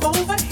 move ahead.